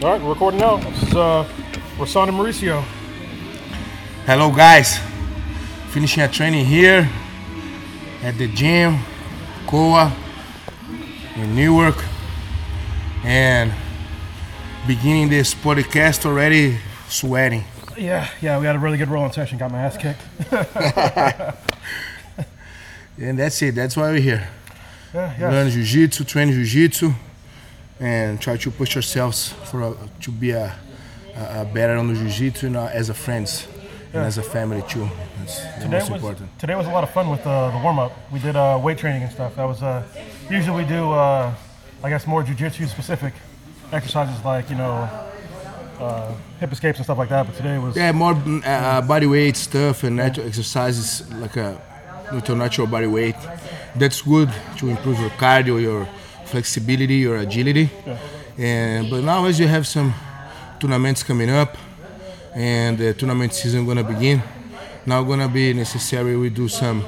All right, we're recording now. This is uh, and Mauricio. Hello, guys. Finishing a training here at the gym, Koa, in Newark, and beginning this podcast already sweating. Yeah, yeah, we had a really good rolling session. Got my ass kicked. And that's it. That's why we're here. Yeah, yeah. Learn jiu-jitsu, train jiu-jitsu, and try to push ourselves for a, to be a, a, better on the jiu-jitsu know, as a friends and as a family too. That's the Today most was important. today was a lot of fun with uh, the warm up. We did uh, weight training and stuff. That was uh, usually we do uh, I guess more jiu-jitsu specific exercises like you know uh, hip escapes and stuff like that. But today was Yeah, more uh, body weight stuff and natural exercises like a with your natural body weight. That's good to improve your cardio, your flexibility, your agility. And but now as you have some tournaments coming up and the tournament season gonna begin, now gonna be necessary we do some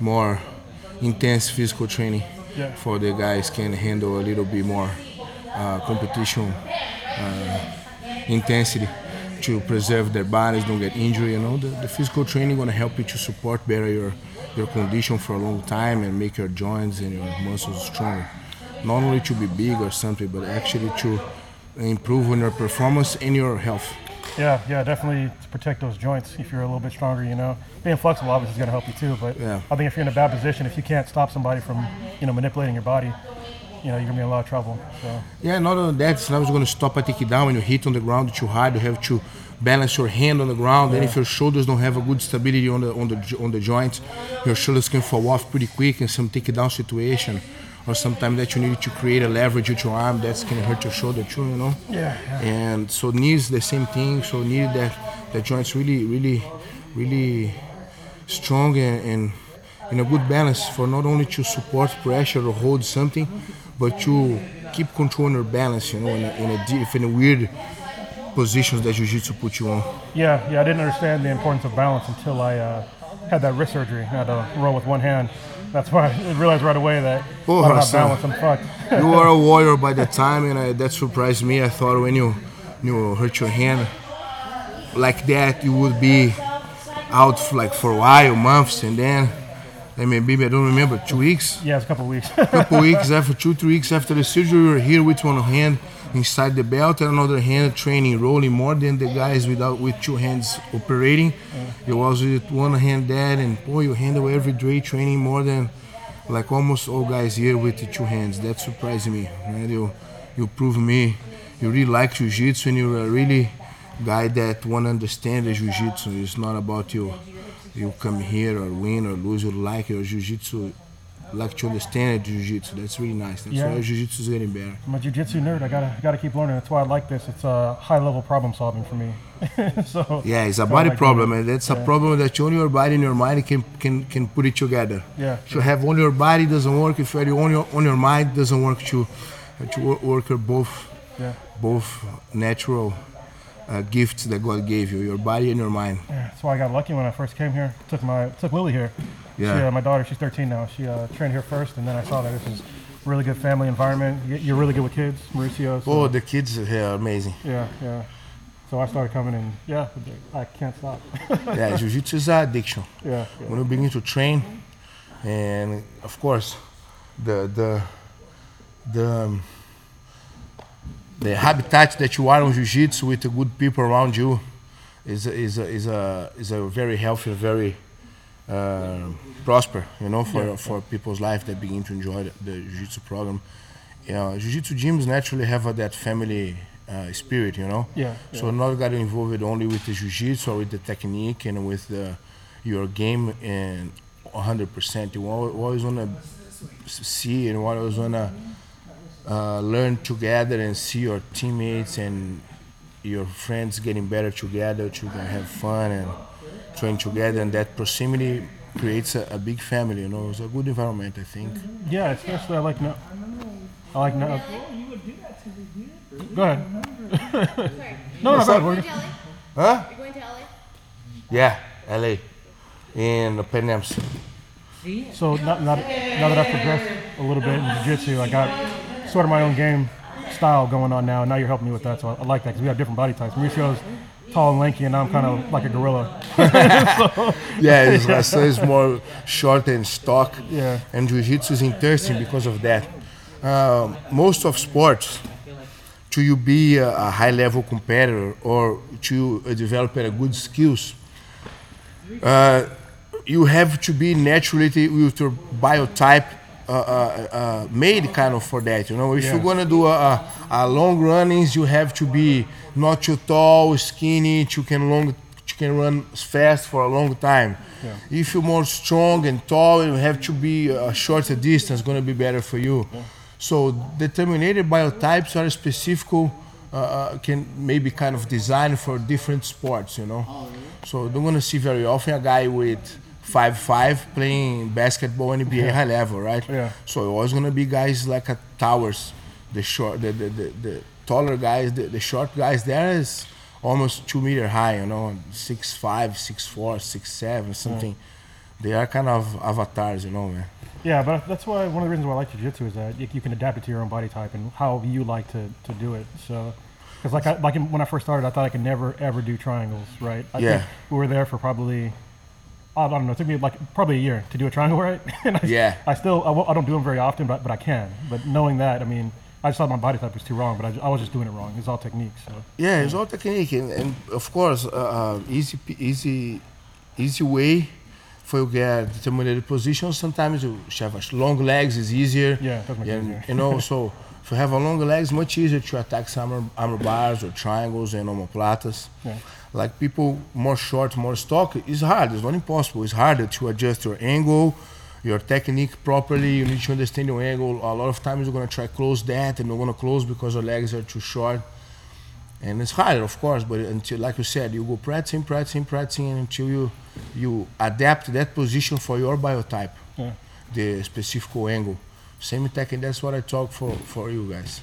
more intense physical training Yeah. for the guys can handle a little bit more uh, competition intensity to preserve their bodies, don't get injury. You know, the, the physical training gonna help you to support better your your condition for a long time and make your joints and your muscles stronger. Not only to be big or something, but actually to improve on your performance and your health. yeah, yeah, definitely to protect those joints. If you're a little bit stronger, you know, being flexible obviously is going to help you too. But Yeah. I think if you're in a bad position, if you can't stop somebody from you know manipulating your body, you know, you're gonna be in a lot of trouble. So Yeah, not only that, it's not going to stop a takedown when you hit on the ground too hard. You have to balance your hand on the ground. And if your shoulders don't have a good stability on the on the on the joints, your shoulders can fall off pretty quick in some takedown situation. Or sometimes that you need to create a leverage with your arm that's can hurt your shoulder too, you know. yeah, yeah. And so knees the same thing. So knee that the joints really, really, really strong and, and in a good balance for not only to support pressure or hold something, but to keep controlling your balance. You know, in a, in a deep, in a weird positions that jiu-jitsu put you on. Yeah, yeah, I didn't understand the importance of balance until I uh, had that wrist surgery. I had to roll with one hand. That's why I realized right away that Oh, I don't have Hassan. balance, I'm fucked. you were a warrior by the time, and I, that surprised me. I thought when you you hurt your hand like that, you would be out for like for a while, months, and then I mean, maybe I don't remember two weeks, yeah, it's a couple weeks. A couple weeks after two, three weeks after the surgery, you were here with one hand inside the belt and another hand training, rolling more than the guys without with two hands operating. You was with one hand that, and boy, you handle every day training more than like almost all guys here with the two hands. That surprised me. Man. You you prove me you really like jiu-jitsu and you're a really guy that want to understand the jiu-jitsu. It's not about you you come here or win or lose. You like your jiu-jitsu, like to understand jiu-jitsu. That's really nice. That's Yeah. why jiu-jitsu is getting better. I'm a jiu-jitsu nerd. I gotta gotta keep learning. That's why I like this. It's a high level problem solving for me. so Yeah, it's a so body like problem, and that's a problem that only your body and your mind can can, can put it together. Yeah, If you have only your body doesn't work. If you have only your, on your mind doesn't work. To to work your both. Yeah, both natural uh, gifts that God gave you, your body and your mind. yeah. That's why I got lucky when I first came here. Took my took Lily here. She, Yeah. uh, my daughter, she's 13 now. She uh, trained here first, and then I saw that this is really good family environment. You- You're really good with kids, Mauricio. So, Oh, the kids here are amazing. yeah, yeah. So I started coming, and yeah, I can't stop. Yeah, jiu-jitsu is an addiction. yeah, yeah. when you begin to train and of course the the the um, the habitat that you are on jiu-jitsu with the good people around you is a, is a, is a, is a very healthy very uh, prosper you know for, Yeah. for people's life that begin to enjoy the, the jiu-jitsu program you know, jiu-jitsu gyms naturally have a, that family uh, spirit you know Yeah, so yeah. not got involved only with the jiu-jitsu or with the technique and with the, your game and 100%. You al- always want to see and always want to uh, learn together and see your teammates and your friends getting better together to have fun and train together. And that proximity creates a, a big family. You know, it's a good environment. I think. Yeah, especially I like no. I like no. Go ahead. no, no, go ahead. We're Going just- to LA? Huh? You're going to LA? Yeah, LA, in the Pan Ams. So now, now, now that I've progressed a little bit in jiu-jitsu, I got sort of my own game style going on now. And now you're helping me with that, so I, I like that because we have different body types. Mauricio's tall and lanky, and I'm kind of like a gorilla. Yeah, it's, my son is more short and stock. Yeah. And jiu-jitsu is interesting because of that. Um, most of sports, to you be a, a high-level competitor or to uh, develop a good skills, uh, you have to be naturally with your biotype uh, uh, uh, made kind of for that. You know, if Yeah. you're gonna do a, a, a long runnings, you have to be not too tall, skinny, you can long, you can run fast for a long time. If you're more strong and tall, you have to be a shorter distance. Gonna be better for you. So determined biotypes are specific. Uh, uh, can maybe kind of design for different sports, you know. So don't gonna see very often a guy with five five playing basketball NBA high level, right? Yeah. So it was gonna be guys like a towers, the short, the the, the, the taller guys, the, the short guys. There is almost two meter high, you know, six five, six four, six seven, mm. something. They are kind of avatars, you know, man. Yeah, but that's why one of the reasons why I like jiu-jitsu is that you, you can adapt it to your own body type and how you like to, to do it. So, because like I, like in- when I first started, I thought I could never ever do triangles, right? I Yeah. think we were there for probably I don't know. It took me like probably a year to do a triangle right. and I, Yeah. I still I, I don't do them very often, but but I can. But knowing that, I mean, I just thought my body type was too wrong, but I, I was just doing it wrong. It's all technique. So Yeah, it's all technique, and, and of course, uh, uh, easy, easy, easy way for you get determined position. Sometimes you have a long legs is easier. Yeah, make it and, easier. You know, so if you have a longer legs, much easier to attack some armor, armor bars or triangles and omoplatas. Yeah. Like people more short, more stock, it's hard. It's not impossible. It's harder to adjust your angle, your technique properly. You need to understand your angle. A lot of times you're gonna try close that, and you're gonna close because your legs are too short and it's harder of course but until like you said you go practicing practicing practicing until you you adapt that position for your biotype Yeah. the specific angle same technique that's what i talk for for you guys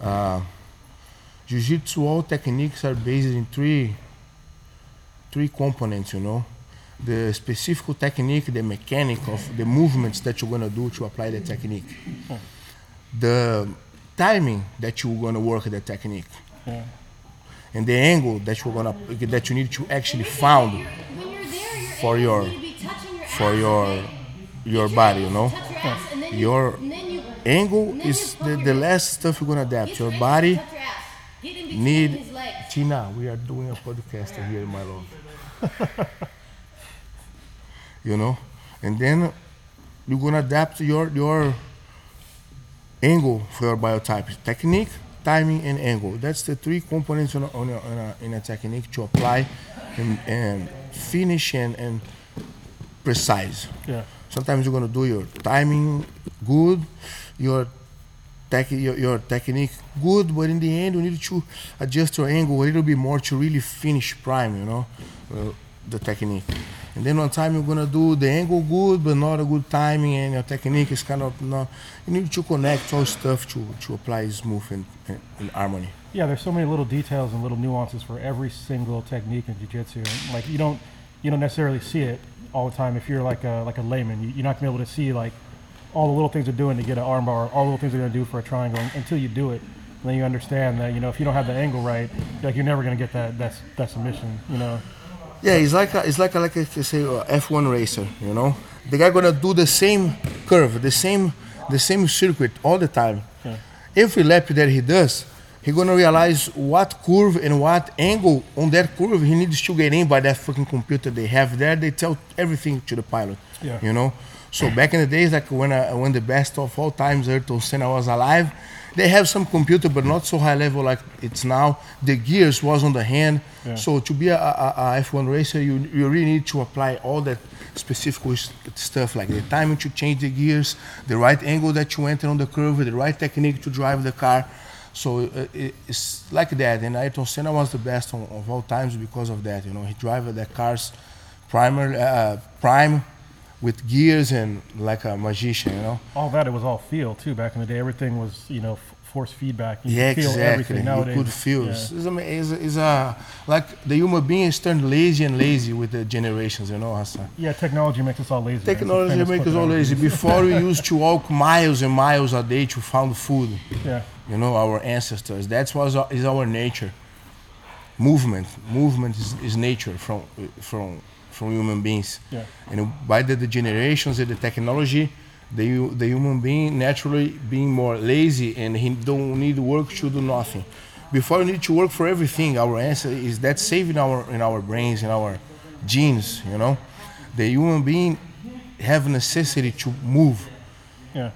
uh, jiu-jitsu all techniques are based in three three components you know the specific technique the mechanic of the movements that you're going to do to apply the technique. The timing that you're going to work the technique. Yeah, and the angle that you're gonna that you need to actually found there, For your- your for your your body you know? Your Your you angle is the, the last stuff you're gonna adapt. Your body need. Tina we are doing a podcast here my love you know? And then you're gonna adapt your your angle for your biotype. Technique timing and angle. That's the three components on a, on a, on a, in a technique to apply and, and finish and, and precise. Yeah, sometimes you're gonna do your timing good, your tech, your, your technique good, but in the end you need to adjust your angle a little bit more to really finish prime, you know, uh, the technique. And then one time you're gonna do the angle good, but not a good timing, and your technique is kind of not. You need to connect all stuff to to apply smooth and, and, and harmony. yeah. There's so many little details and little nuances for every single technique in jiu-jitsu. Like you don't you don't necessarily see it all the time if you're like a like a layman. You, you're not gonna be able to see like all the little things they're doing to get an armbar, all the little things they're gonna do for a triangle until you do it. And then you understand that you know if you don't have the angle right, like you're never gonna get that that that submission. You know. Yeah, it's like a, it's like a, like a, say a F1 racer, you know. The guy gonna do the same curve, the same the same circuit all the time. Yeah. Every lap that he does, he gonna realize what curve and what angle on that curve he needs to get in by that fucking computer they have there. They tell everything to the pilot. Yeah. You know. So back in the days, like when I, when the best of all times Ayrton Senna was alive, they have some computer, but not so high level like it's now. The gears was on the hand. Yeah. So to be a, a, a F1 racer, you, you really need to apply all that specific stuff, like the timing to change the gears, the right angle that you enter on the curve, the right technique to drive the car. So uh, it's like that. And Ayrton Senna was the best on, of all times because of that. You know, he drove the cars primer, uh, prime with gears and like a magician. You know. all that it was all feel too back in the day everything was you know f- force feedback. You Yeah, feel exactly. everything nowadays. You could feel. Yeah. It's, it's, it's a uh, like the human being is turned lazy and lazy with the generations. You know, Hassan. Yeah, technology makes us all lazy. man. It's a Technology makes us all lazy. Before we used to walk miles and miles a day to find food. Yeah, You know, our ancestors. That's was our, is our nature. Movement, movement is, is nature from from from human beings. yeah, And by the, the generations and the technology, the the human being naturally being more lazy and he don't need work to do nothing. Before you need to work for everything. Our answer is that saving our in our brains in our genes. You know, the human being have necessity to move. yeah.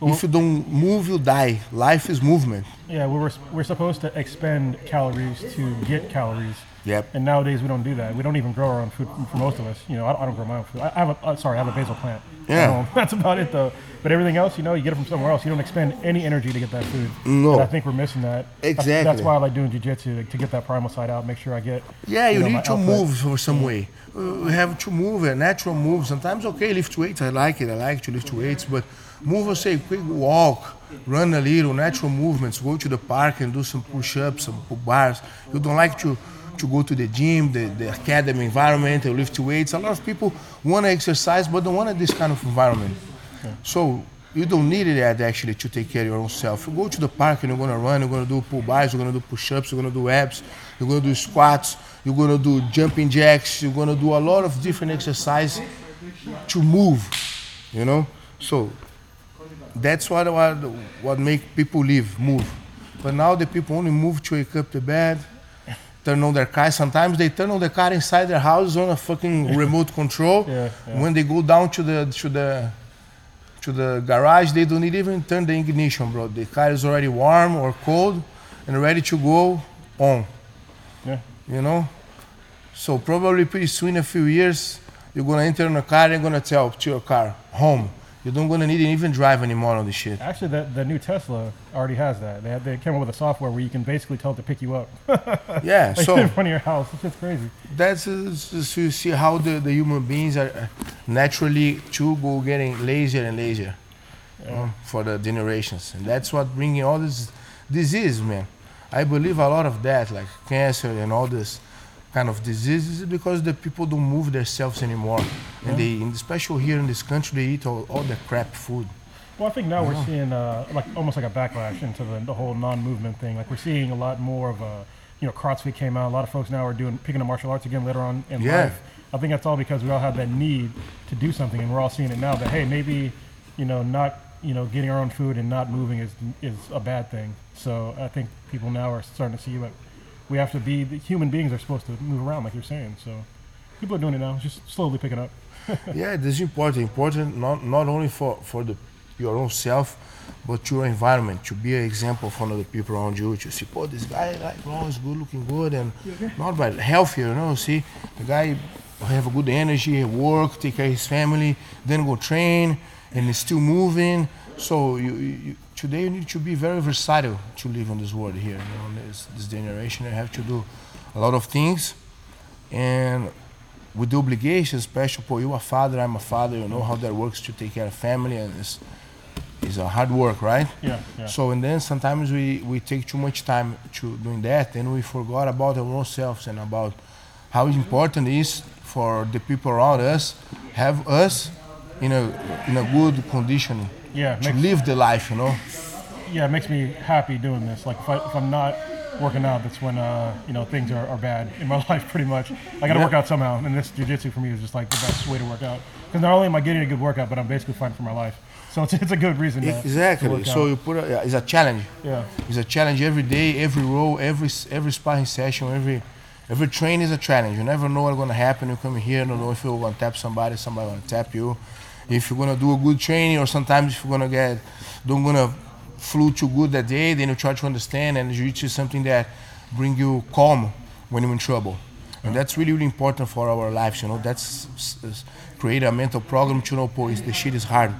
If you don't move, you die. Life is movement. Yeah, we're we're supposed to expend calories to get calories. Yep. And nowadays we don't do that. We don't even grow our own food for most of us. You know, I, I don't grow my own food. I I have a uh, sorry, I have a basil plant. Yeah. That's about it though. But everything else, you know, you get it from somewhere else. You don't expend any energy to get that food. No. And I think we're missing that. That's- That's, why I like doing jujitsu like, to get that primal side out. Make sure I get. Yeah, you, know, need to output. move for some way. Uh, We have to move, a natural move. Sometimes, okay, lift weights. I like it. I like to lift weights, but move, I say, quick walk, run a little, natural movements. Go to the park and do some push-ups, some bars. You don't like to to go to the gym, the, the academy environment, and lift weights. A lot of people want to exercise, but don't want this kind of environment. So you don't need it actually to take care of your own self. You go to the park and you're gonna run, you're gonna do pull bars, you're gonna do push-ups, you're gonna do abs, you're gonna do squats, you're gonna do jumping jacks, you're gonna do a lot of different exercise to move, you know. So that's what what, what make people live, move. But now the people only move to wake up the bed, turn on their car. Sometimes they turn on the car inside their house on a fucking remote control. Yeah, yeah. When they go down to the to the to the garage, they don't even turn the ignition, bro. The car is already warm or cold and ready to go on. Yeah. You know. So probably pretty soon, in a few years, you're gonna enter in a car and you're gonna tell to your car home. You don't gonna need to even drive anymore on this shit. Actually, the, the new Tesla already has that. They, they came up with a software where you can basically tell it to pick you up Yeah. like, So. in front of your house. It's just crazy. that's uh, s- you see how the, the human beings are uh, naturally to go getting lazier and lazier uh, for the generations and that's what bringing all this disease man i believe a lot of that like cancer and all this kind of diseases because the people don't move themselves anymore and they especially here in this country they eat all, all the crap food Well, I think now we're seeing uh, like almost like a backlash into the, the whole non-movement thing. Like we're seeing a lot more of a, you know, CrossFit came out. A lot of folks now are doing picking up martial arts again later on in Yeah. life. I think that's all because we all have that need to do something, and we're all seeing it now. That hey, maybe, you know, not you know getting our own food and not moving is is a bad thing. So I think people now are starting to see that we have to be the human beings are supposed to move around, like you're saying. So people are doing it now, just slowly picking up. yeah, this is important. Important not not only for for the your own self, but your environment to be an example for other people around you. To see, oh, this guy like oh, is good, looking good, and not bad, healthier. You know, see the guy have a good energy, work, take care of his family, then go train, and is still moving. So you, you today you need to be very versatile to live on this world here. You know, this, this generation you have to do a lot of things, and with the obligations, especially for you a father, I'm a father, you know how that works to take care of family and it's, it's a hard work, right? Yeah, yeah. So and then sometimes we, we take too much time to doing that and we forgot about our own selves and about how important it is for the people around us have us in a in a good condition Yeah, to makes- live the life, you know. yeah, it makes me happy doing this. Like if, I, if I'm not working out, that's when uh, you know things are, are bad in my life. Pretty much, I got to Yeah. work out somehow, and this jujitsu for me is just like the best way to work out. Because not only am I getting a good workout, but I'm basically fighting for my life. So it's, it's a good reason. To, to Exactly. work So you put a, yeah, it's a challenge. yeah, It's a challenge every day, every row, every every sparring session, every every train is a challenge. You never know what's gonna happen. You come here, you don't know if you're gonna tap somebody, somebody gonna tap you. If you're gonna do a good training, or sometimes if you're gonna get don't gonna flew too good that day, then you try to understand and jiu-jitsu is something that bring you calm when you're in trouble. And that's really, really important for our lives, you know. That's create a mental program to know, boy, the shit is hard.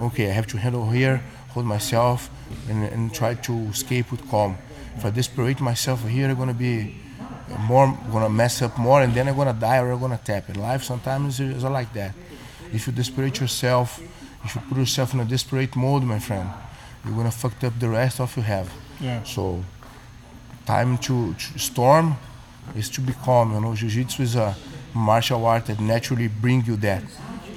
Okay, I have to handle here, hold myself, and, and try to escape with calm. If I desperate myself here, I'm gonna be more, gonna mess up more, and then I'm gonna die or I'm gonna tap. In life, sometimes it's like that. If you desperate yourself, if you put yourself in a desperate mode, my friend, you're gonna fuck up the rest of you have. Yeah. So, time to, to storm is to be calm. You know, jiu-jitsu is a martial art that naturally bring you that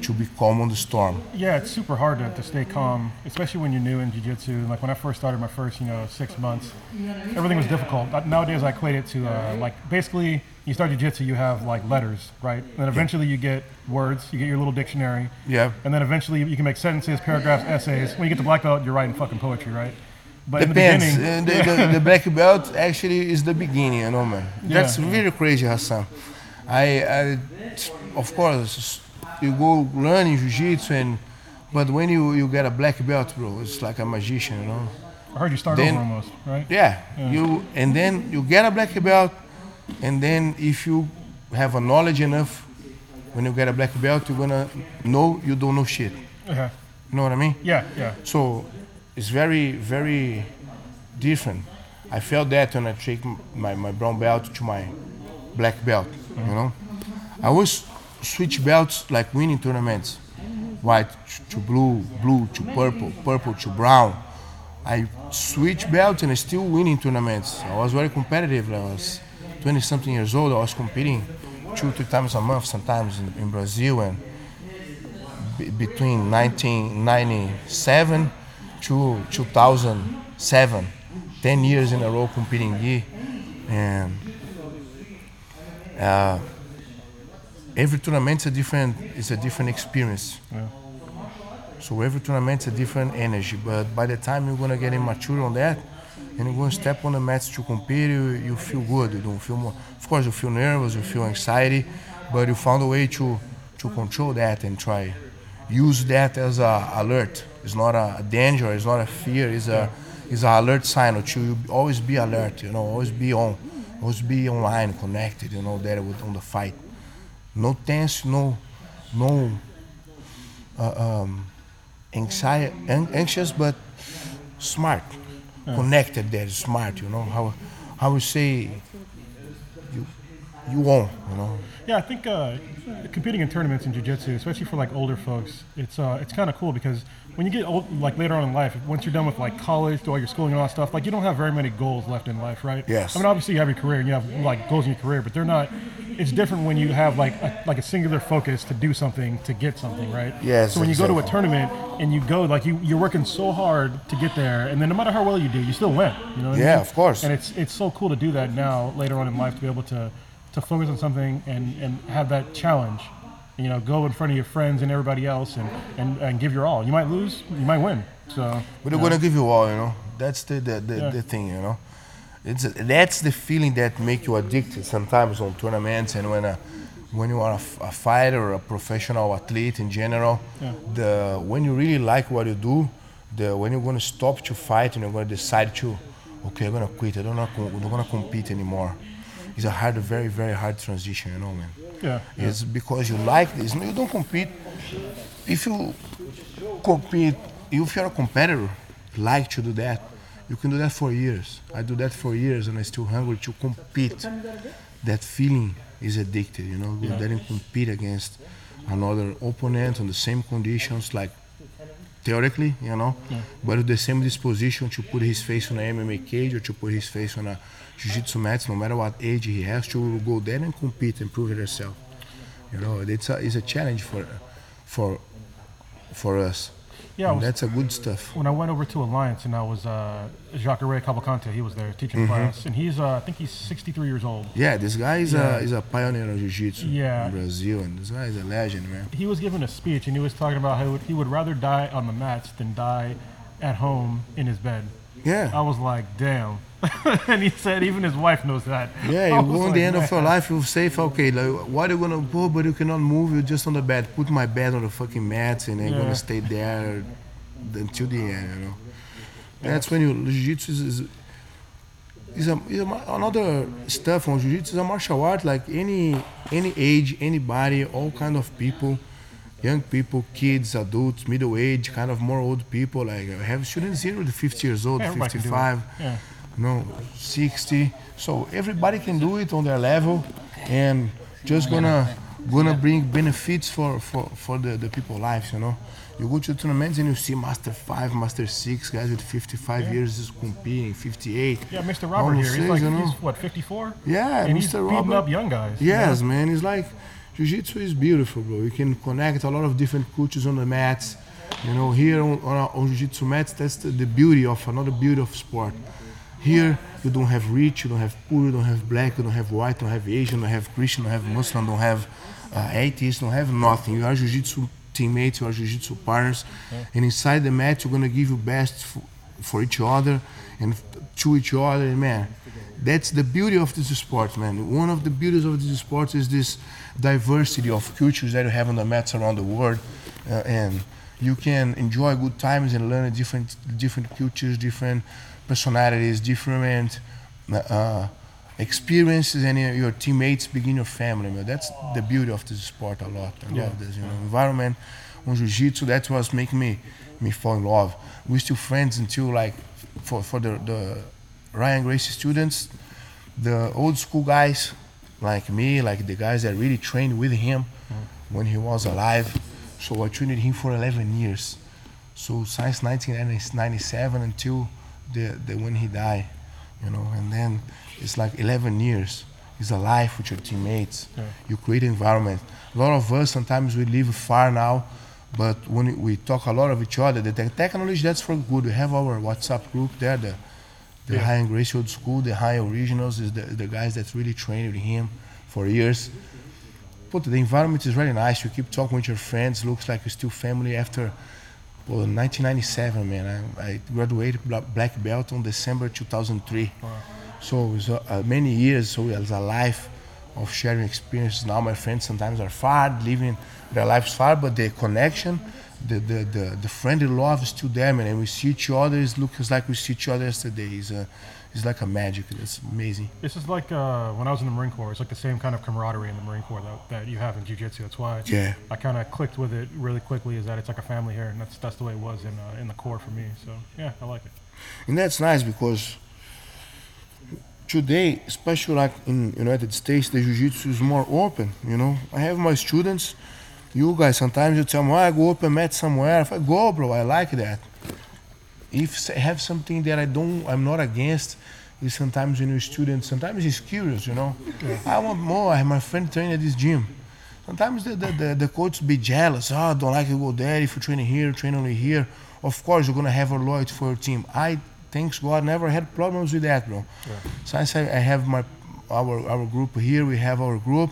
to be calm on the storm. Yeah, it's super hard to, to stay calm, especially when you're new in jiu-jitsu. Like when I first started my first, you know, six months, everything was difficult. But Nowadays, I equate it to uh, like basically you start jiu-jitsu, you have like letters, right? And then eventually you get words, you get your little dictionary, Yeah. and then eventually you can make sentences, paragraphs, essays. When you get to black belt, you're writing fucking poetry, right? But Depends. in the Uh, beginning, the, the, the black belt actually is the beginning, you know, man. That's Yeah. very crazy, Hassan. I, I, of course, you go learning jiu-jitsu, and but when you, you get a black belt, bro, it's like a magician, you know. I heard you start then- over almost, right? Yeah, you and then you get a black belt, and then if you have a knowledge enough, when you get a black belt, you're gonna know you don't know shit. Yeah, You know what I mean? yeah, yeah. So it's very, very different. I felt that when I take my, my brown belt to my black belt, you mm-hmm. know. I always switch belts like winning tournaments. White to blue, blue to purple, purple to brown. I switch belts and I still winning tournaments. I was very competitive. I was 20 something years old. I was competing two, three times a month, sometimes in, in Brazil and be- between 1997 to 2007 10 years in a row competing gi and uh, every tournament's a different it's a different experience Yeah. so every tournament's a different energy but by the time you're gonna get immature on that and you're gonna step on the mats to compete you, you feel good you don't feel more of course you feel nervous you feel anxiety but you found a way to to control that and try. Use that as a alert. It's not a danger it's not a fear it's a it's an alert sign to you. Always be alert you know always be on always be online connected you know there with on the fight. No tense no no uh, um, anxi- an- anxious but smart connected there smart you know how how we say you you won you know. Yeah, I think uh, competing in tournaments in jiu-jitsu, especially for like older folks, it's uh, it's kind of cool because when you get old, like later on in life, once you're done with like college, do all your schooling and all that stuff, like you don't have very many goals left in life, right? Yes. I mean, obviously you have your career and you have like goals in your career, but they're not. It's different when you have like a, like a singular focus to do something to get something, right? Yes, So when you go to a tournament and you go like you you're working so hard to get there, and then no matter how well you do, you still win. You know? What I Yeah, mean? of course. And it's it's so cool to do that now later on in life to be able to to focus on something and and have that challenge you know go in front of your friends and everybody else and and, and give your all you might lose you might win so But they're gonna give you all, you know. That's the the, the, Yeah. the thing, you know. It's that's the feeling that make you addicted sometimes on tournaments and when a, when you are a fighter or a professional athlete in general. Yeah. The when you really like what you do, the when you're gonna stop to fight and you're gonna decide to, okay, I'm gonna quit. I don't not I'm not gonna compete anymore. It's a hard, very very hard transition, you know, man. yeah, yeah. It's because you like this. No, you don't compete. If you compete, if you're a competitor, like to do that, you can do that for years. I do that for years, and I'm still hungry to compete. That feeling is addicted, you know. Go there and compete against another opponent on the same conditions, like theoretically, you know, but with the same disposition to put his face on a MMA cage or to put his face on a jiu-jitsu mat, no matter what age he has, to go there and compete and prove yourself. You know, it's a, it's a challenge for for for us. Yeah, was- that's a good stuff. when I went over to Alliance and I was uh, Jacaré Cavalcanti, he was there teaching Mm-hmm. class, and he's uh, I think he's 63 years old. Yeah, this guy is Yeah. a is a pioneer of jiu-jitsu Yeah. in Brazil, and this guy is a legend, man. He was giving a speech and he was talking about how he would, he would rather die on the mats than die at home in his bed. I was like, damn. and he said even his wife knows that. yeah. You go in the end of your life, you're safe. Okay, like what are you gonna go? But you cannot move. You're just on the bed. Put my bed on the fucking mat, and I'm Yeah. gonna stay there until the end. You know. That's when you jiu-jitsu is, is is, a, is a, another stuff on jiu-jitsu is a martial art like any any age anybody all kind of people young people kids adults middle age kind of more old people like I have students here with 50 years old Yeah, everybody can do it. 55 Yeah. no 60 so everybody can do it on their level and just gonna gonna bring benefits for for for the the people lives. You know, you go to tournaments and you see Master Five, Master Six guys with 55 years is competing, 58. Yeah, Mr. Robert here. He's six, like you know? he's what 54. Yeah, and he's Mr. beating up young guys. you Yes, know? man. he's like jiu-jitsu is beautiful, bro. You can connect a lot of different cultures on the mats. You know, here on, on, on jiu-jitsu mats, that's the, the beauty of another beauty of sport. Here, you don't have rich, you don't have poor, you don't have black, you don't have white, you don't have Asian, you don't have Christian, you don't have Muslim, you don't have uh, atheist, you don't have nothing. You are jiu-jitsu teammates, you are jiu-jitsu partners, and inside the mat, you're gonna give your best for, for each other and to each other, man, that's the beauty of this sport, man. One of the beauties of this sport is this diversity of cultures that you have on the mats around the world, uh, and you can enjoy good times and learn different different cultures, different personalities, different uh, experiences, and your- your teammates begin your family. Man. That's the beauty of this sport a lot. I love this, you know, environment on jiu-jitsu. That's what's making me me fall in love. We're still friends until like for for the the Ryan Gracie students, the old school guys like me, like the guys that really trained with him mm-hmm. when he was alive. So I trained him for 11 years. So since 1997 until the, the when he died, you know, and then it's like 11 years. It's a life with your teammates. Yeah. You create environment. A lot of us sometimes we live far now, but when we talk a lot of each other, the te- technology that's for good. We have our WhatsApp group there, the the Yeah. Ryan Gracie old school, the Ryan originals is the, the guys that's really trained with him for years. But the environment is really nice. You keep talking with your friends. Looks like you're still family after well, 1997, man. I, I graduated black belt on December 2003. So it was uh, uh, many years. So it was a life of sharing experiences. Now my friends sometimes are far, living their lives far, but the connection, the the, the, the friendly love is still there, man. And we see each other. It looks like we see each other yesterday. It's, uh, it's like a magic. It's amazing. This is like uh, when I was in the Marine Corps. It's like the same kind of camaraderie in the Marine Corps that, that you have in Jiu-Jitsu. That's why Yeah. I kind of clicked with it really quickly. Is that it's like a family here, and that's that's the way it was in uh, in the Corps for me. So yeah, I like it. And that's nice because today, especially like in United States, the jiu-jitsu is more open, you know. I have my students, you guys, sometimes you tell me, oh, I go up and mat somewhere. If I go, bro, I like that. If I have something that I don't, I'm not against, is sometimes when you're a student, sometimes he's curious, you know. I want more. I have my friend training at this gym. Sometimes the, the, the, the coach be jealous. Oh, I don't like you go there. If you train here, train only here. Of course, you're going to have a loyalty for your team. I, thanks God, never had problems with that, bro. Since I, say I have my our, our group here, we have our group.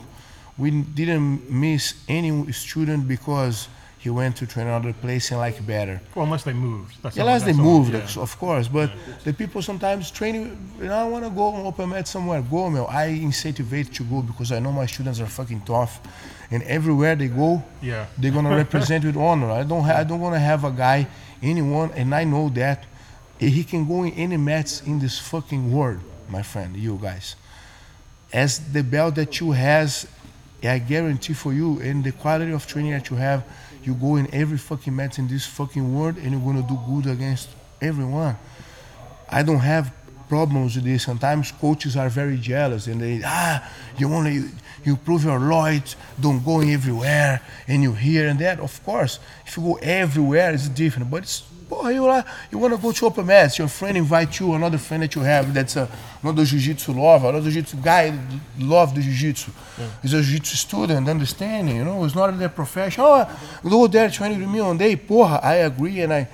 We didn't miss any student because he went to train another place and like better. Well, unless they moved. That's Yeah, unless they that's all- move, yeah. of course. But the people sometimes train. You know, I want to go open mat somewhere. Go, man. I incentivate to go because I know my students are fucking tough, and everywhere they go, Yeah. they're gonna represent with honor. I don't. Ha- I don't want to have a guy, anyone, and I know that he can go in any mats in this fucking world, my friend. You guys, as the belt that you has, I guarantee for you, and the quality of training that you have, you go in every fucking match in this fucking world, and you're gonna do good against everyone. I don't have problems with this. Sometimes coaches are very jealous and they ah you only you prove your loyalty, don't go everywhere and you here and that. Of course, if you go everywhere it's different. But it's boy, you you wanna go to open mats, your friend invite you, another friend that you have that's a, another jiu-jitsu lover, another jiu-jitsu guy love the jiu-jitsu. He's a jiu-jitsu student, understanding, you know, it's not in their profession. Oh, go there training with me one day. Porra, I agree and I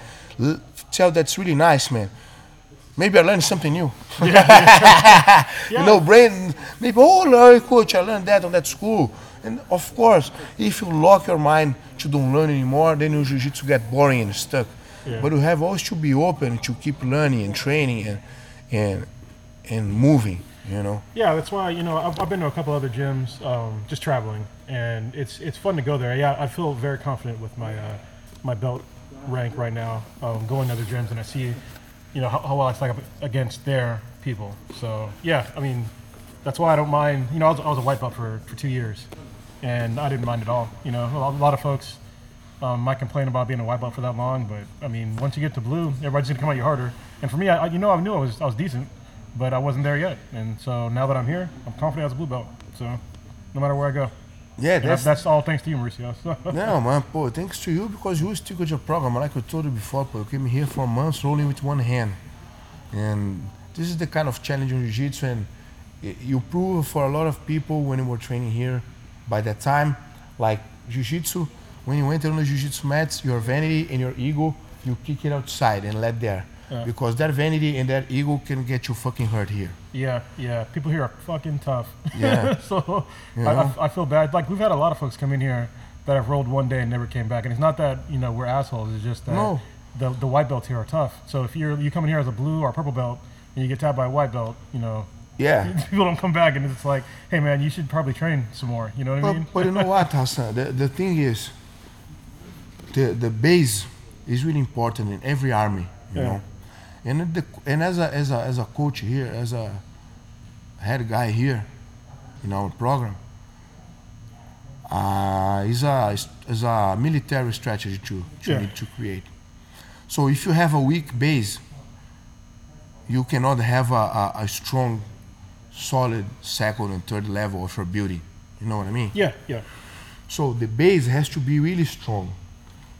tell that's really nice, man. Maybe I learned something new. You know, brain, maybe, oh, Larry, coach, I learned that on that school. And of course, if you lock your mind to don't learn anymore, then your jiu-jitsu get boring and stuck. Yeah. But you have always to be open to keep learning and training and and and moving, you know. Yeah, that's why you know I've, I've been to a couple other gyms, um, just traveling, and it's it's fun to go there. Yeah, I feel very confident with my uh, my belt rank right now. Um, going to other gyms, and I see, you know, how, how well I stack up against their people. So yeah, I mean, that's why I don't mind. You know, I was, I was a white belt for, for two years, and I didn't mind at all. You know, a lot, a lot of folks um, might complain about being a white belt for that long, but I mean, once you get to blue, everybody's gonna come at you harder. And for me, I, I- you know, I knew I was I was decent, but I wasn't there yet. And so now that I'm here, I'm confident as a blue belt. So no matter where I go. Yeah, that's, that's all thanks to you, Mauricio. No man, pô, thanks to you because you stick with your program. Like I told you before, pô, you came here for months rolling with one hand, and this is the kind of challenge in jiu-jitsu, and you prove for a lot of people when you were training here. By that time, like jiu-jitsu, when you enter on the jiu-jitsu mats, your vanity and your ego, you kick it outside and let there, Yeah. because that vanity and that ego can get you fucking hurt here. yeah, yeah. People here are fucking tough. Yeah. so You I, know? I, I feel bad. Like we've had a lot of folks come in here that have rolled one day and never came back. And it's not that you know we're assholes. It's just that No. the the white belts here are tough. So if you're you come in here as a blue or purple belt and you get tapped by a white belt, you know Yeah. people don't come back, and it's like, hey man, you should probably train some more. You know what I mean? but you know what, Hassan? The, the thing is, the, the base is really important in every army, you Yeah. know. And the, and as a, as a as a coach here, as a head guy here in our program, uh, is a is a military strategy to to, Yeah. need to create. So if you have a weak base, you cannot have a, a, a strong, solid second and third level of your building. You know what I mean? Yeah, yeah, So the base has to be really strong.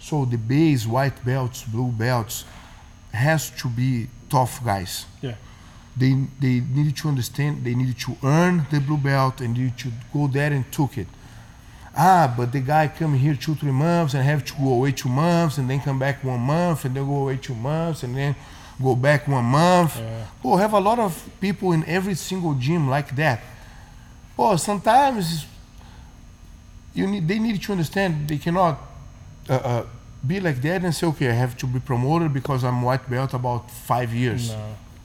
So the base, white belts, blue belts, has to be tough guys. yeah, They they need to understand. They need to earn the blue belt and need to go there and took it. Ah, but the guy come here two three months and have to go away two months and then come back one month and then go away two months and then go back one month. Yeah. Oh, have a lot of people in every single gym like that. Oh, sometimes you need they need to understand they cannot uh, uh, be like that and say okay I have to be promoted because I'm white belt about five years. no,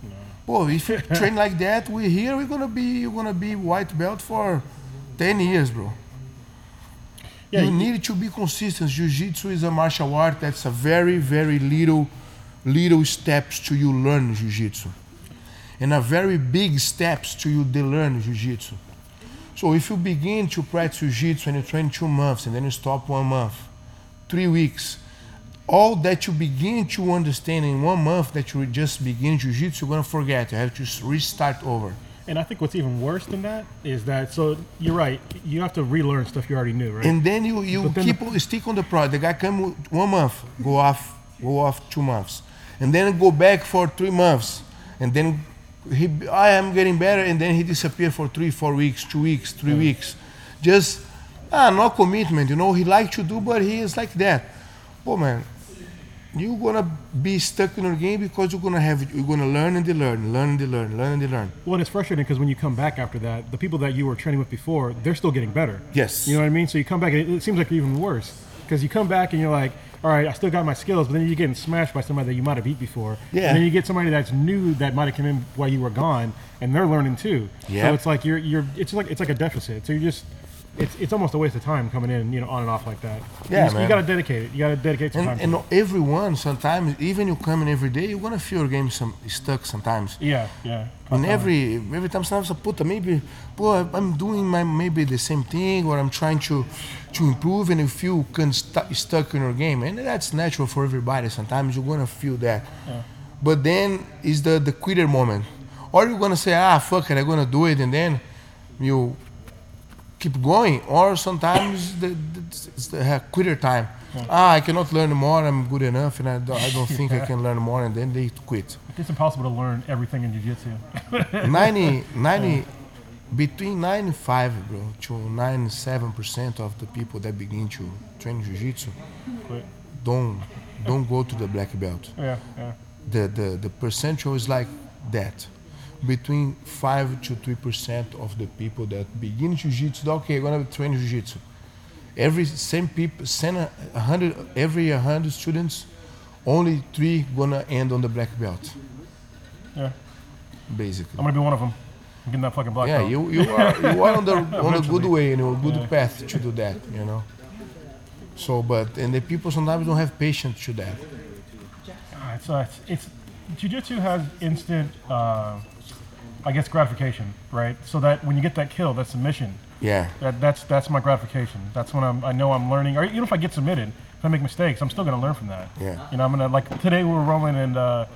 no. Well, if you train like that, we here we're gonna be you're gonna be white belt for ten years, bro. Yeah, you you- need to be consistent. Jiu-jitsu is a martial art that's a very, very little, little steps to you learn jiu-jitsu, and a very big steps to you learn jiu-jitsu. So if you begin to practice jiu-jitsu and you train two months and then you stop one month, three weeks, all that you begin to understand in one month that you just begin jiu-jitsu, you're gonna forget. You have to restart over. And I think what's even worse than that is that so you're right. You have to relearn stuff you already knew, right? And then you, you then keep on- stick on the product. The guy come one month, go off, go off two months, and then go back for three months, and then he I am getting better, and then he disappear for three, four weeks, two weeks, three weeks, just ah no commitment. You know he like to do, but he is like that. Oh man, you're gonna be stuck in your game because you're gonna have you're gonna learn and learn, learn and learn, learn and learn. well, and it's frustrating because when you come back after that, the people that you were training with before, they're still getting better. Yes. You know what I mean? So you come back and it, it seems like you're even worse because you come back and you're like, all right, I still got my skills, but then you're getting smashed by somebody that you might have beat before. Yeah. And then you get somebody that's new that might have come in while you were gone, and they're learning too. Yeah. So it's like you're you're it's like it's like a deficit. So you're just it's, it's almost a waste of time coming in, you know, on and off like that. You Yeah, just- you got to dedicate it. You got to dedicate some time. And, to and everyone sometimes, even you come in every day, you're gonna feel your game some stuck sometimes. yeah, yeah. And every every time sometimes I put maybe, boy, I'm doing my maybe the same thing or I'm trying to to improve and you feel can stu- stuck in your game and that's natural for everybody. Sometimes you're gonna feel that, but then is the the quitter moment, or you're gonna say ah fuck it I'm gonna do it and then you keep going, or sometimes the, the, it's the uh, quitter time. Ah, I cannot learn more. I'm good enough, and I don't, I don't think I can learn more, and then they quit. It's impossible to learn everything in jiu-jitsu. 90, 90 between 95 bro to 97 percent of the people that begin to train jiu-jitsu don't don't go to the black belt yeah, yeah. the the, the percentage is like that between 5 to 3 percent of the people that begin jiu-jitsu okay i'm gonna train jiu-jitsu every same people send a, a hundred every 100 students only three gonna end on the black belt Yeah. basically I'm gonna be one of them. I'm getting that fucking black Yeah, belt. you, you are you are on the on a good way and a good Yeah. path to do that, you know. So, but and the people sometimes don't have patience to that. Ah, It's, uh, it's, it's jiu-jitsu has instant, uh, I guess, gratification, right? So that when you get that kill, that submission, Yeah, that, that's that's my gratification. That's when I'm, I know I'm learning. Or even if I get submitted, if I make mistakes, I'm still gonna learn from that. Yeah. You know, I'm gonna like today we were rolling and uh,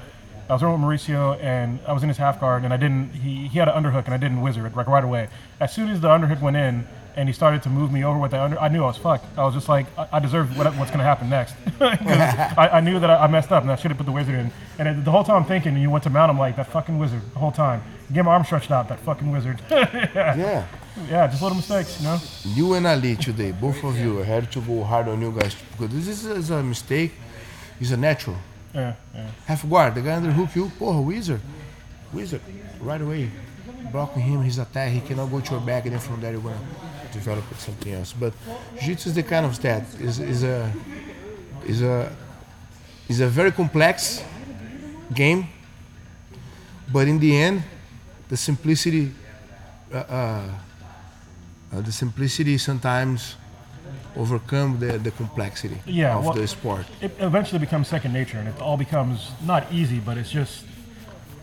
I was rolling with Mauricio, and I was in his half guard, and I didn't. He, he had an underhook, and I didn't whizzer like right away. As soon as the underhook went in, and he started to move me over with the under, I knew I was fucked. I was just like, I, I deserve what, what's gonna happen next. I, I knew that I, I messed up, and I should have put the whizzer in. And it, the whole time I'm thinking, you went to mount him like that fucking whizzer the whole time. Get my arm stretched out, that fucking whizzer. yeah. Yeah. yeah, just little mistakes, you know. You and Ali today, both of you had to go hard on you guys because this is, is a mistake. It's a natural. Yeah, yeah. Half guard, the guy under hook you, porra, whizzer. Whizzer, right away. Blocking him, his attack, he cannot go to your back, and then from there you're gonna develop something else. But jiu-jitsu is the kind of stat is is a is a is a very complex game, but in the end, the simplicity, uh, uh, uh, the simplicity sometimes overcome the, the complexity Yeah, of well- the sport. it eventually becomes second nature and it all becomes not easy but it's just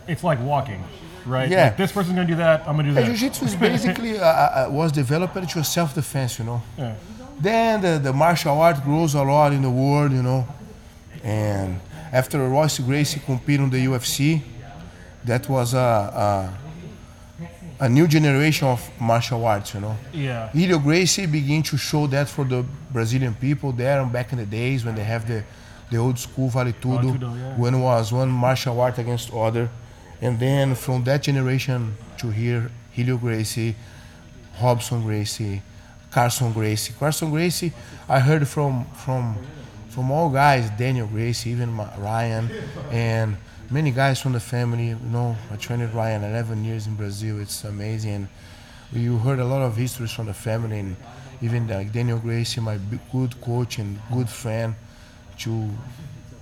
it's like walking right Yeah. like this person's gonna do that i'm gonna do that jiu-jitsu is basically uh, uh, was developed to self-defense, you know. Yeah. Then the, the martial art grows a lot in the world, you know. And after Royce Gracie competed on the UFC, that was a, a a new generation of martial arts, you know. yeah Helio Gracie began to show that for the Brazilian people there and back in the days when they have the, the old school Vale Tudo, Vale Tudo, yeah. when it was one martial art against other. And then from that generation to here, Helio Gracie, Robson Gracie, Carlson Gracie. Carlson Gracie, I heard from from from all guys, Daniel Gracie, even Ryan, and many guys from the family. You know, I trained Ryan 11 years in Brazil. It's amazing. You heard a lot of histories from the family, and even like Daniel Gracie, my good coach and good friend. To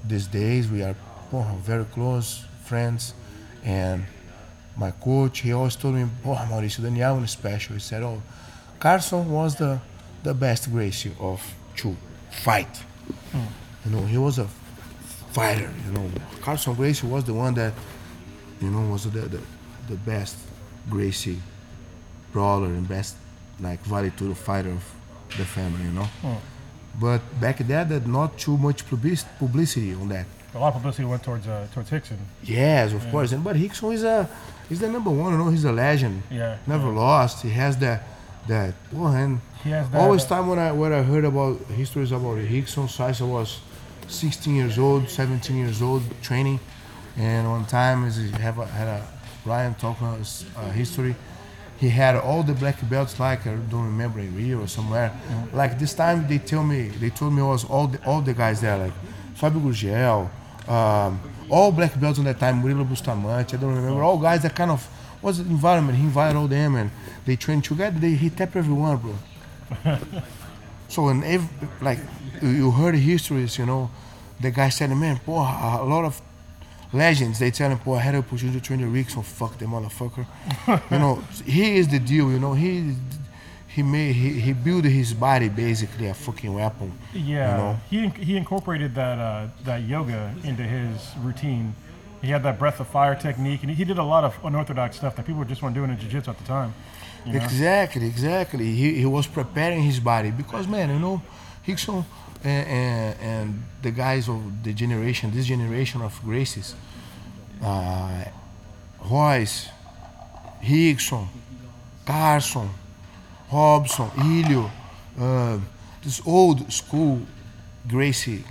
these days, we are porra, very close friends, and my coach, he always told me, oh, Mauricio, Daniel is special. He said, oh, Carlson was the, the best Gracie of to fight. Hmm. You know, he was a fighter, you know. Carlson Gracie was the one that, you know, was the, the, the best Gracie brawler and best, like, Vale Tudo fighter of the family, you know. Hmm. But back then, there's not too much publicity on that. A lot of publicity went towards uh, towards Rickson Yes, of course. And but Rickson is a he's the number one. You know, he's a legend. Yeah, Never lost. He has that that. Well, and He has that, always uh, time when I when I heard about histories about Rickson, Sisa was 16 years old, 17 years old training, and one time is he have a, had a Ryan talking uh, history. He had all the black belts, like I don't remember in Rio or somewhere. Like this time, they tell me they told me it was all the, all the guys there, like Fábio Gurgel, um, all black belts on that time, Murilo Bustamante, I don't remember, all guys that kind of was the environment. He invited all them and they trained together. They he tapped everyone, bro. so when ev- like you- heard histories, you know, the guy said, man, boy, a lot of legends. They tell him, boy, I had an opportunity to train the so fuck the motherfucker. you know, he is the deal. You know, he he made he, he built his body basically a fucking weapon. yeah You know? he he incorporated that uh, that yoga into his routine he had that breath of fire technique and he, did a lot of unorthodox stuff that people just weren't doing in jiu-jitsu at the time you know? Exactly, exactly. He, he was preparing his body because, man, you know, Rickson and, and, and the guys of the generation, this generation of Gracies, uh, Royce, Rickson, Carlson, Robson, Helio, uh, this old school Gracie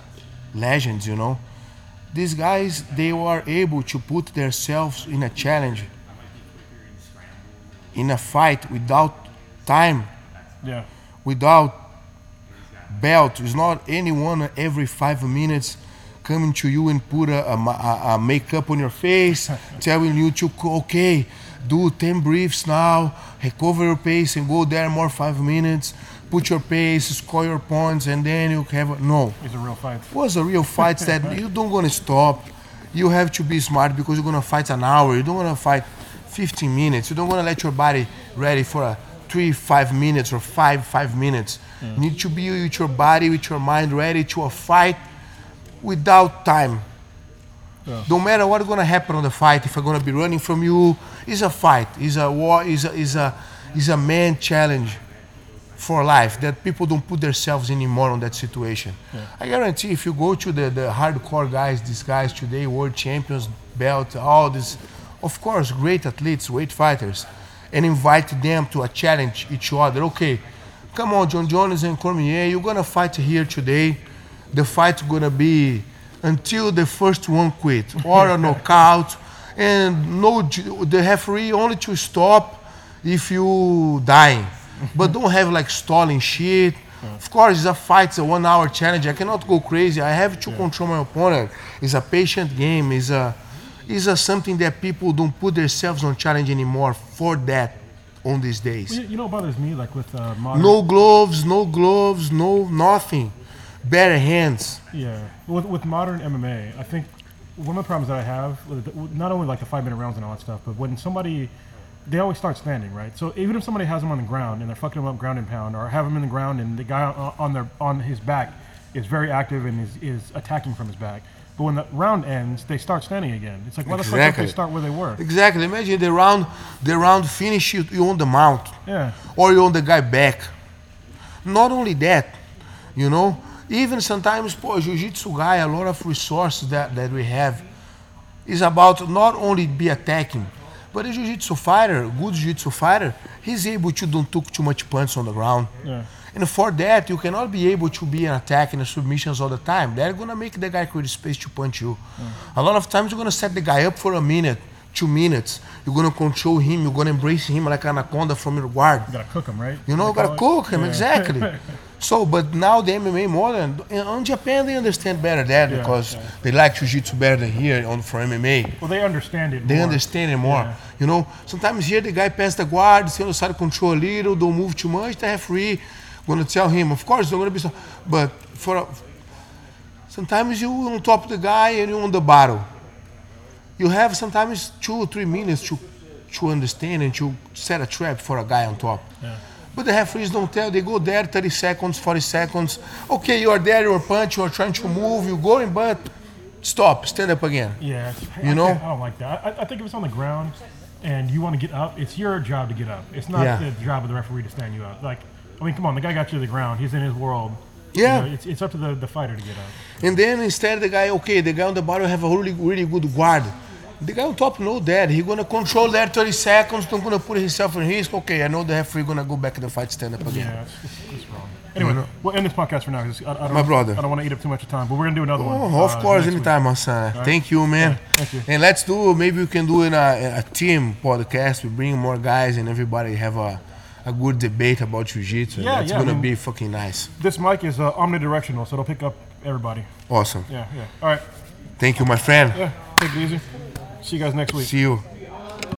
legends, you know. These guys, they were able to put themselves in a challenge in a fight without time, yeah without belt. It's not anyone every five minutes coming to you and put a, a, a, a makeup on your face, telling you to okay, do ten breaths now, recover your pace and go there more five minutes. Put your pace, score your points, and then you have a, no it's a real fight was a real fight that you don't gonna stop. You have to be smart because you're gonna fight an hour. You don't wanna fight 15 minutes. You don't wanna let your body ready for a three, five minutes or five, five minutes. You need to be with your body, with your mind ready to a fight without time. No matter what's gonna happen on the fight, if I'm gonna be running from you, it's a fight. It's a war. It's a, it's a, it's a man challenge for life that people don't put themselves anymore on that situation. I guarantee if you go to the, the hardcore guys, these guys today, world champions, belt, all this, of course, great athletes, great fighters, and invite them to a challenge each other. Okay, come on, Jon Jones and Cormier, you're gonna fight here today. The fight's gonna be until the first one quit or a knockout, and no, the referee only to stop if you dying, but don't have like stalling shit. Of course, it's a fight, it's a one-hour challenge. I cannot go crazy. I have to control my opponent. It's a patient game. It's a, it's a something that people don't put themselves on challenge anymore for that on these days. You, you know what bothers me, like with uh, modern. No gloves, no gloves, no nothing. Bare hands. Yeah, with, with modern MMA, I think one of the problems that I have, with not only like the five minute rounds and all that stuff, but when somebody, they always start standing, right? So even if somebody has them on the ground and they're fucking them up ground and pound, or have them in the ground and the guy on, on their on his back is very active and is, is attacking from his back, but when the round ends, they start standing again. It's like why the fuck don't they start where they were? Exactly. Imagine the round, the round finish you, you on the mount. Yeah, or you on the guy back. Not only that, you know, even sometimes, pô, jiu-jitsu guy, a lot of resources that, that we have is about not only be attacking, but a jiu-jitsu fighter, good jiu-jitsu fighter, he's able to don't took too much punch on the ground. yeah. And for that, you cannot be able to be an attack and submissions all the time. They're gonna make the guy create space to punch you. A lot of times, you're gonna set the guy up for a minute, two minutes. You're gonna control him. You're gonna embrace him like anaconda from your guard. You gotta cook him, right? You know, They gotta cook him Yeah. exactly. so, but now the MMA modern in Japan they understand better that Yeah, because yeah. they like jiu-jitsu better than here on for MMA. Well, they understand it. They more. understand it more. Yeah. You know, sometimes here the guy pass the guard, see on the side control a little, don't move too much. The referee gonna tell him, of course, don't gonna be so. But for a, sometimes you on top of the guy and you on the bottom. You have sometimes two or three minutes to to understand and to set a trap for a guy on top. But the referees don't tell. They go there 30 seconds, 40 seconds. Okay, you are there, you're punch, you're trying to move, you're going, but stop, stand up again. Yeah, You I know? I don't like that. I, I think if it's on the ground and you want to get up, it's your job to get up. It's not Yeah. the job of the referee to stand you up. Like, I mean, come on, the guy got you to the ground. He's in his world. You Yeah. know, it's, it's up to the, the fighter to get up. And then instead the guy, okay, the guy on the bottom have a really, really good guard. The guy on top know that. He gonna control that 30 seconds, not gonna put himself in risk. Okay, I know the referee gonna go back to the fight, stand up again. Yeah, it's, it's, it's wrong. Anyway, we'll end this podcast for now. I, I don't, My brother. I don't want to eat up too much of time, but we're gonna do another one. Oh, of uh, course, anytime, my son. Thank you, man. thank you. And let's do, maybe we can do in a, a team podcast. We bring more guys and everybody have a, a good debate about jiu-jitsu. Yeah, That's yeah, I gonna mean- be fucking nice. This mic is uh, omnidirectional, so it'll pick up everybody. Awesome. Yeah, yeah. All right. Thank you, my friend. Yeah. Take it easy. See you guys next week. See you.